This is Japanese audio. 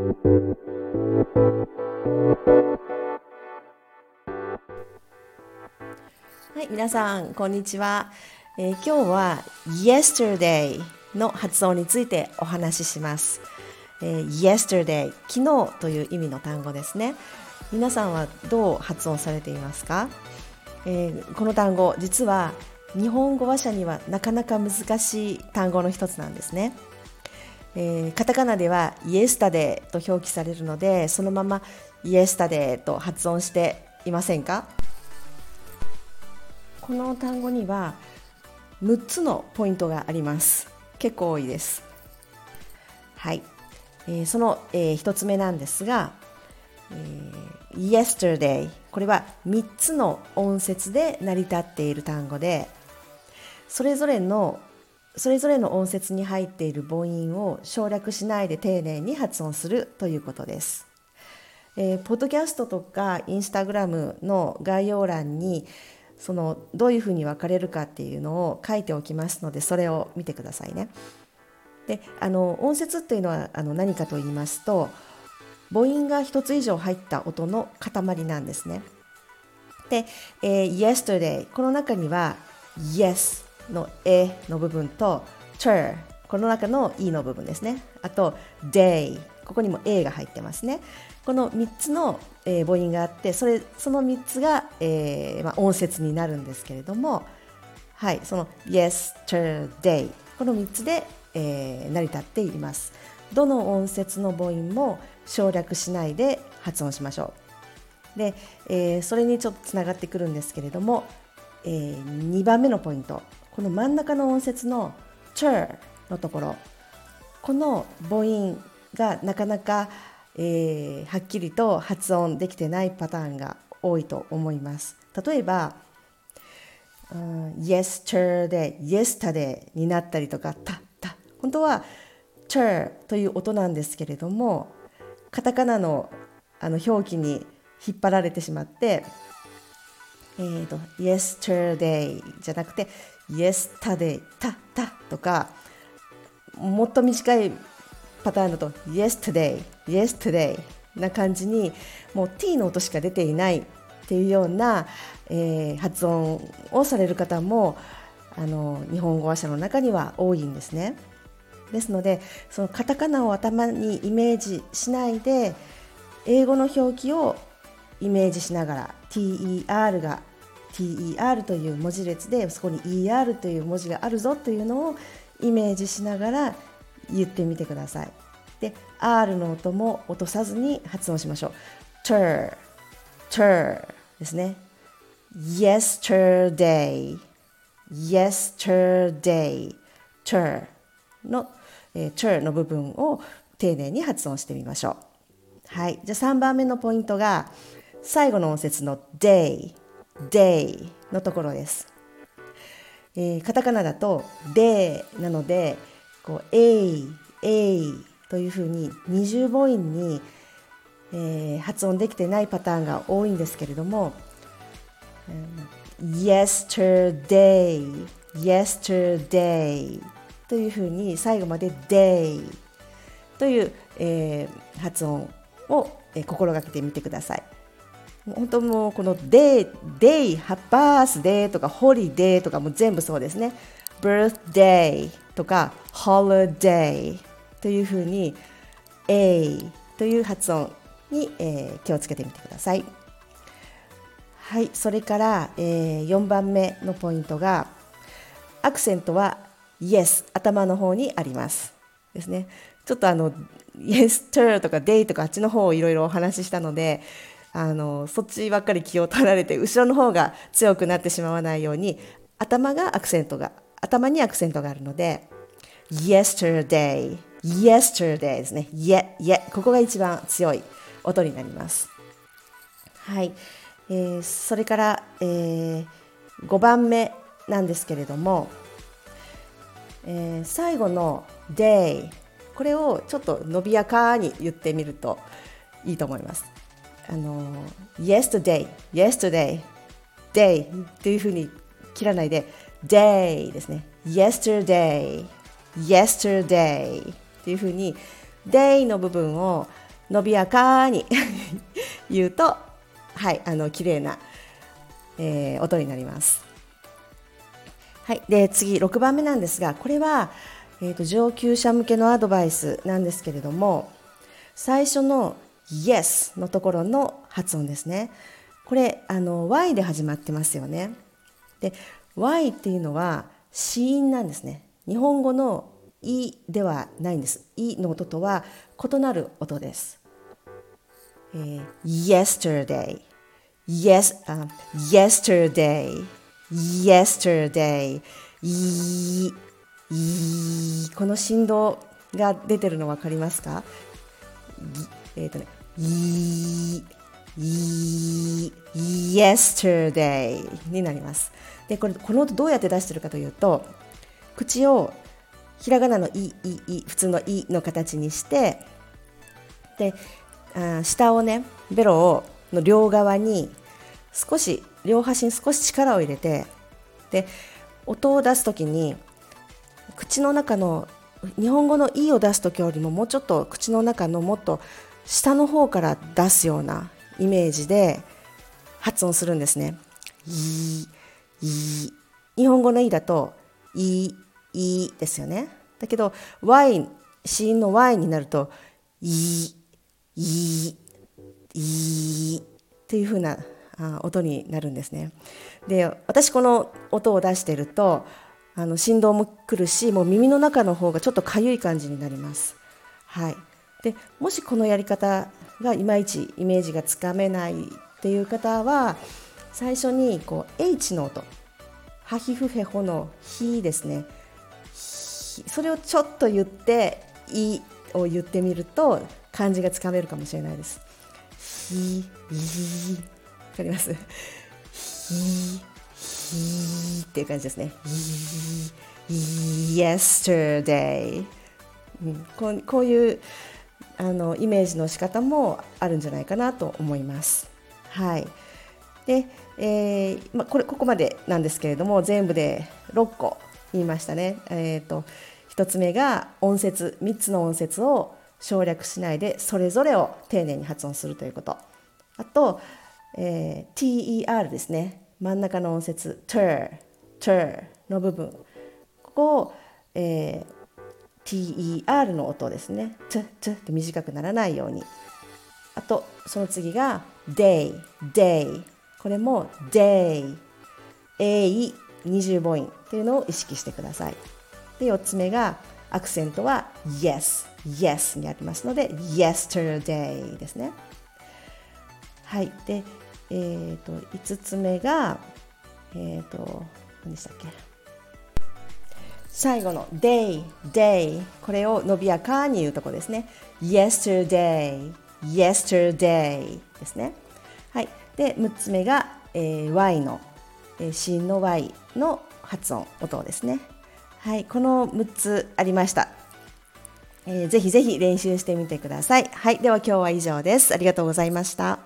はい、皆さん、こんにちは。えー、今日は yesterday の発音についてお話しします。えー、yesterday 昨日という意味の単語ですね。皆さんはどう発音されていますか、えー、この単語実は日本語話者にはなかなか難しい単語の一つなんですね。えー、カタカナでは yesterday と表記されるのでそのまま yesterday と発音していませんか？この単語には6つのポイントがあります。結構多いです。はい、えー、その、えー、1つ目なんですが、えー、yesterday これは3つの音節で成り立っている単語でそれぞれのそれぞれの音節に入っている母音を省略しないで丁寧に発音するということです。えー、ポッドキャストとかインスタグラムの概要欄にそのどういうふうに分かれるかっていうのを書いておきますのでそれを見てくださいね。であの音節っていうのはあの何かと言いますと母音が1つ以上入った音の塊なんですね。で、えー、yesterday この中には yes の A の部分と tur この中の E の部分ですね。あと day ここにも A が入ってますね。この3つの、えー、母音があってそれその3つが、えーまあ、音節になるんですけれどもはい。その yesterday この3つで、えー、成り立っています。どの音節の母音も省略しないで発音しましょう。で、えー、それにちょっとつながってくるんですけれども、えー、2番目のポイント。この真ん中の音節の chur のところこの母音がなかなか、えー、はっきりと発音できてないパターンが多いと思います。例えば、うん、yesterday yesterday になったりとかたた本当は chur という音なんですけれどもカタカナのあの表記に引っ張られてしまってえーと、yesterday じゃなくて yesterday たたとかもっと短いパターンだと yesterday yesterday な感じにもう t の音しか出ていないっていうような、えー、発音をされる方もあの日本語話者の中には多いんですね。ですのでそのカタカナを頭にイメージしないで英語の表記をイメージしながら TER が TER という文字列でそこに ER という文字があるぞというのをイメージしながら言ってみてください。で、R の音も落とさずに発音しましょう。tur, tur ですね。yesterday, yesterday, tur の、えー、tur の部分を丁寧に発音してみましょう。はい。じゃあ3番目のポイントが最後の音節の day day のところです。えー、カタカナだと day なのでこう a a というふうに二重母音に、えー、発音できてないパターンが多いんですけれども、yesterday yesterday というふうに最後まで day という、えー、発音を、えー、心がけてみてください。本当もうこの day、day、birthday とか holiday とかも全部そうですね。birthday とか holiday というふうに A という発音に、えー、気をつけてみてください。はい、それから、えー、4番目のポイントがアクセントは Yes 頭の方にありますですね。ちょっとあの Yes, t とか Day とかあっちの方をいろいろお話ししたのであのそっちばっかり気を取られて後ろの方が強くなってしまわないように頭がアクセントが頭にアクセントがあるので yesterday yesterday ですね。Ye, ye ここが一番強い音になります。はい、えー、それから、えー、5番目なんですけれども、えー、最後の day これをちょっと伸びやかに言ってみるといいと思います。あの yesterday yesterday day っていうふうに切らないで day ですね。yesterday yesterday っていうふうに day の部分を伸びやかに 言うとはいあの綺麗な、えー、音になります。はいで次6番目なんですがこれは、えーと、上級者向けのアドバイスなんですけれども最初の Yes のところの発音ですね。これあの Y で始まってますよね。で Y っていうのは子音なんですね。日本語の「い」ではないんです「い」の音とは異なる音です、えー、yesterday yes、uh, yesterday yesterday いいこの振動が出てるの分かりますか？えっ、ー、とね yesterday になりますでこれこの音どうやって出してるかというと口をひらがなのいいい普通のいの形にしてであ下をねベロをの両側に少し両端に少し力を入れてで音を出す時に口の中の日本語の「い」を出す時よりももうちょっと口の中のもっと下の方から出すようなイメージで発音するんですね。いい日本語の「い」だと「い」「い」ですよね。だけど Y 子音の Y になると「い」「い」「い」っていう風な音になるんですね。で私この音を出してるとあの振動も来るしもう耳の中の方がちょっとかゆい感じになります。はい、でもしこのやり方がいまいちイメージがつかめないっていう方は最初にこう H の音ハヒフヘホの「ヒ」ですねそれをちょっと言って「い」を言ってみると漢字がつかめるかもしれないです。ひ、い、わかります？ひ、ひっていう感じですね。yesterday、うん、こうこういうあのイメージの仕方もあるんじゃないかなと思います。はい。で、えー、まこれここまでなんですけれども全部で6個言いましたね。えっ、ー、と1つ目が音節3つの音節を省略しないでそれぞれを丁寧に発音するということ。あと、えー、ter ですね。真ん中の音節 ter ter の部分ここを、えー ter の音ですね。t って短くならないように。あとその次が day day これも day a 20母音っていうのを意識してください。で4つ目がアクセントは yes yes にありますので yesterday ですね。はい。で、えっ、ー、と5つ目がえっ、ー、と何でしたっけ？最後の day, day. これを伸びやかに言うとこですね。yesterday, yesterday ですね。はい。で6つ目が、えー、y の、えー、子音の y の発音音ですね。はい。この6つありました。えー、ぜひぜひ練習してみてください。はい、では今日は以上です。ありがとうございました。